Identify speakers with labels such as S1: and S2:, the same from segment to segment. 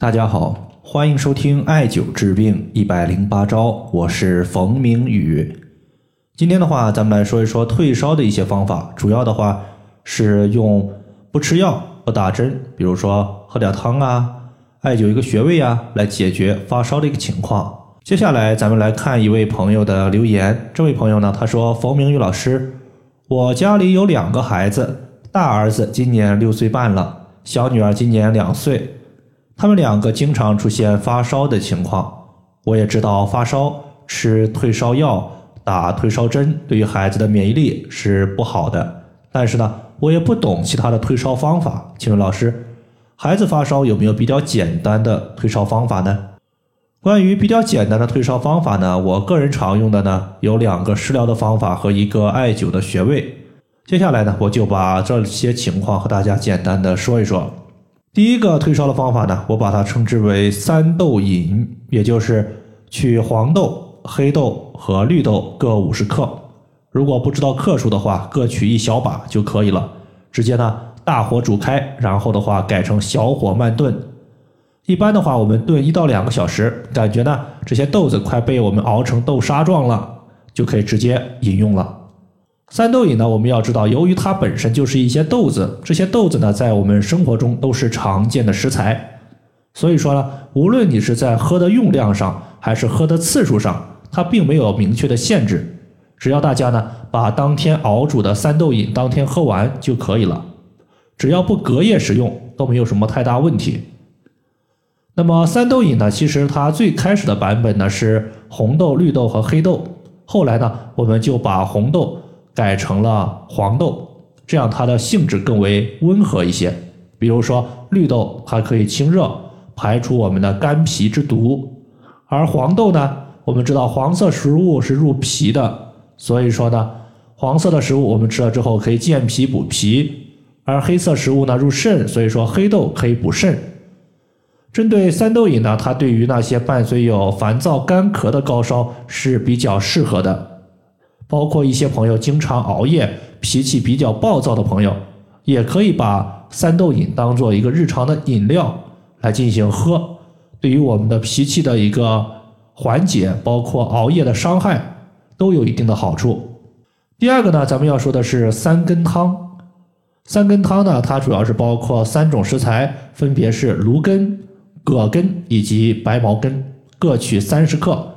S1: 大家好，欢迎收听艾灸治病一百零八招，我是冯明宇。今天的话，咱们来说一说退烧的一些方法，主要的话是用不吃药、不打针，比如说喝点汤啊，艾灸一个穴位啊，来解决发烧的一个情况。接下来，咱们来看一位朋友的留言。这位朋友呢，他说：“冯明宇老师，我家里有两个孩子，大儿子今年六岁半了，小女儿今年两岁。他们两个经常出现发烧的情况。我也知道发烧吃退烧药、打退烧针对于孩子的免疫力是不好的，但是呢，我也不懂其他的退烧方法。请问老师，孩子发烧有没有比较简单的退烧方法呢？”关于比较简单的退烧方法呢，我个人常用的呢有两个食疗的方法和一个艾灸的穴位。接下来呢，我就把这些情况和大家简单的说一说。第一个退烧的方法呢，我把它称之为三豆饮，也就是取黄豆、黑豆和绿豆各五十克。如果不知道克数的话，各取一小把就可以了。直接呢大火煮开，然后的话改成小火慢炖。一般的话，我们炖一到两个小时，感觉呢这些豆子快被我们熬成豆沙状了，就可以直接饮用了。三豆饮呢，我们要知道，由于它本身就是一些豆子，这些豆子呢在我们生活中都是常见的食材，所以说呢，无论你是在喝的用量上，还是喝的次数上，它并没有明确的限制。只要大家呢把当天熬煮的三豆饮当天喝完就可以了，只要不隔夜食用，都没有什么太大问题。那么三豆饮呢？其实它最开始的版本呢是红豆、绿豆和黑豆，后来呢我们就把红豆改成了黄豆，这样它的性质更为温和一些。比如说绿豆它可以清热，排除我们的肝脾之毒，而黄豆呢，我们知道黄色食物是入脾的，所以说呢黄色的食物我们吃了之后可以健脾补脾，而黑色食物呢入肾，所以说黑豆可以补肾。针对三豆饮呢，它对于那些伴随有烦躁、干咳的高烧是比较适合的，包括一些朋友经常熬夜、脾气比较暴躁的朋友，也可以把三豆饮当做一个日常的饮料来进行喝，对于我们的脾气的一个缓解，包括熬夜的伤害都有一定的好处。第二个呢，咱们要说的是三根汤。三根汤呢，它主要是包括三种食材，分别是芦根。葛根以及白茅根各取三十克，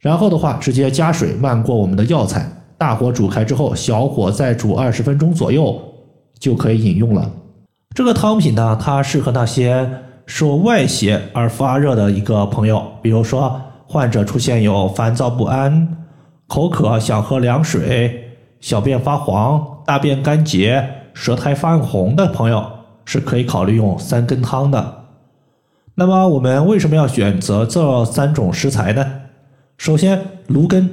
S1: 然后的话直接加水漫过我们的药材，大火煮开之后，小火再煮二十分钟左右就可以饮用了。这个汤品呢，它适合那些受外邪而发热的一个朋友，比如说患者出现有烦躁不安、口渴想喝凉水、小便发黄、大便干结、舌苔泛红的朋友，是可以考虑用三根汤的。那么我们为什么要选择这三种食材呢？首先，芦根，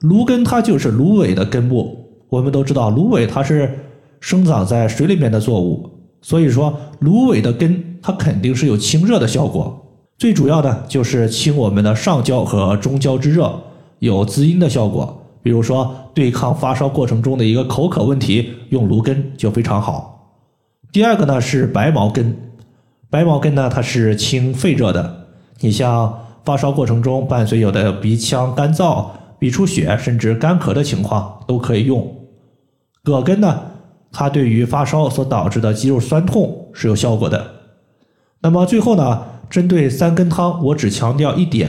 S1: 芦根它就是芦苇的根部。我们都知道，芦苇它是生长在水里面的作物，所以说芦苇的根它肯定是有清热的效果。最主要的就是清我们的上焦和中焦之热，有滋阴的效果。比如说对抗发烧过程中的一个口渴问题，用芦根就非常好。第二个呢是白茅根。白茅根呢，它是清肺热的。你像发烧过程中伴随有的鼻腔干燥、鼻出血，甚至干咳的情况，都可以用。葛根呢，它对于发烧所导致的肌肉酸痛是有效果的。那么最后呢，针对三根汤，我只强调一点，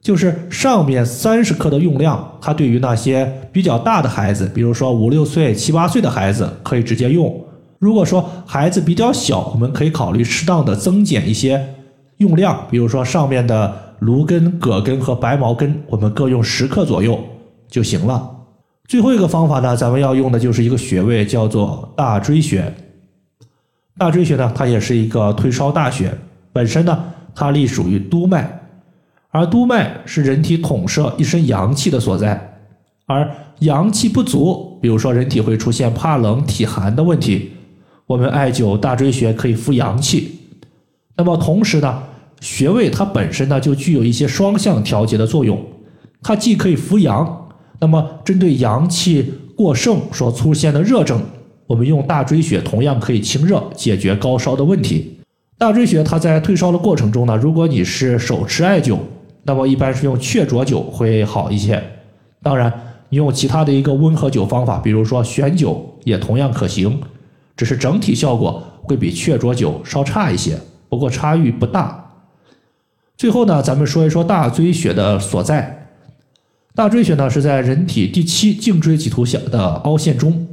S1: 就是上面三十克的用量，它对于那些比较大的孩子，比如说五六岁、七八岁的孩子，可以直接用。如果说孩子比较小，我们可以考虑适当的增减一些用量，比如说上面的芦根、葛根和白茅根，我们各用十克左右就行了。最后一个方法呢，咱们要用的就是一个穴位，叫做大椎穴。大椎穴呢，它也是一个退烧大穴，本身呢，它隶属于督脉，而督脉是人体统摄一身阳气的所在，而阳气不足，比如说人体会出现怕冷、体寒的问题。我们艾灸大椎穴可以扶阳气，那么同时呢，穴位它本身呢就具有一些双向调节的作用，它既可以扶阳，那么针对阳气过盛所出现的热症，我们用大椎穴同样可以清热，解决高烧的问题。大椎穴它在退烧的过程中呢，如果你是手持艾灸，那么一般是用雀啄灸会好一些。当然，你用其他的一个温和灸方法，比如说悬灸也同样可行，只是整体效果会比雀啄灸稍差一些，不过差异不大。最后呢，咱们说一说大椎穴的所在。大椎穴呢是在人体第七颈椎棘突下的凹陷中，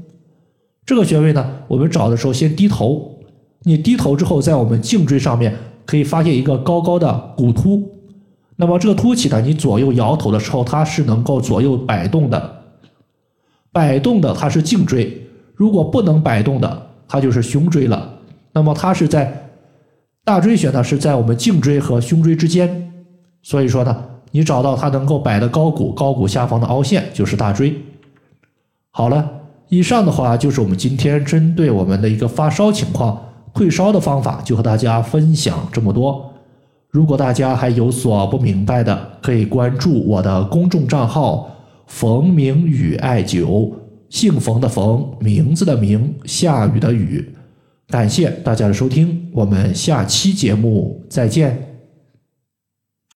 S1: 这个穴位呢，我们找的时候先低头。你低头之后，在我们颈椎上面可以发现一个高高的骨突，那么这个凸起呢，你左右摇头的时候，它是能够左右摆动的，摆动的它是颈椎，如果不能摆动的，它就是胸椎了。那么它是在大椎穴呢，是在我们颈椎和胸椎之间，所以说呢，你找到它能够摆的高骨，高骨下方的凹陷就是大椎。好了，以上的话就是我们今天针对我们的一个发烧情况。退烧的方法就和大家分享这么多。如果大家还有所不明白的，可以关注我的公众账号“冯明宇艾灸”，姓冯的冯，名字的名，下雨的雨。感谢大家的收听，我们下期节目再见。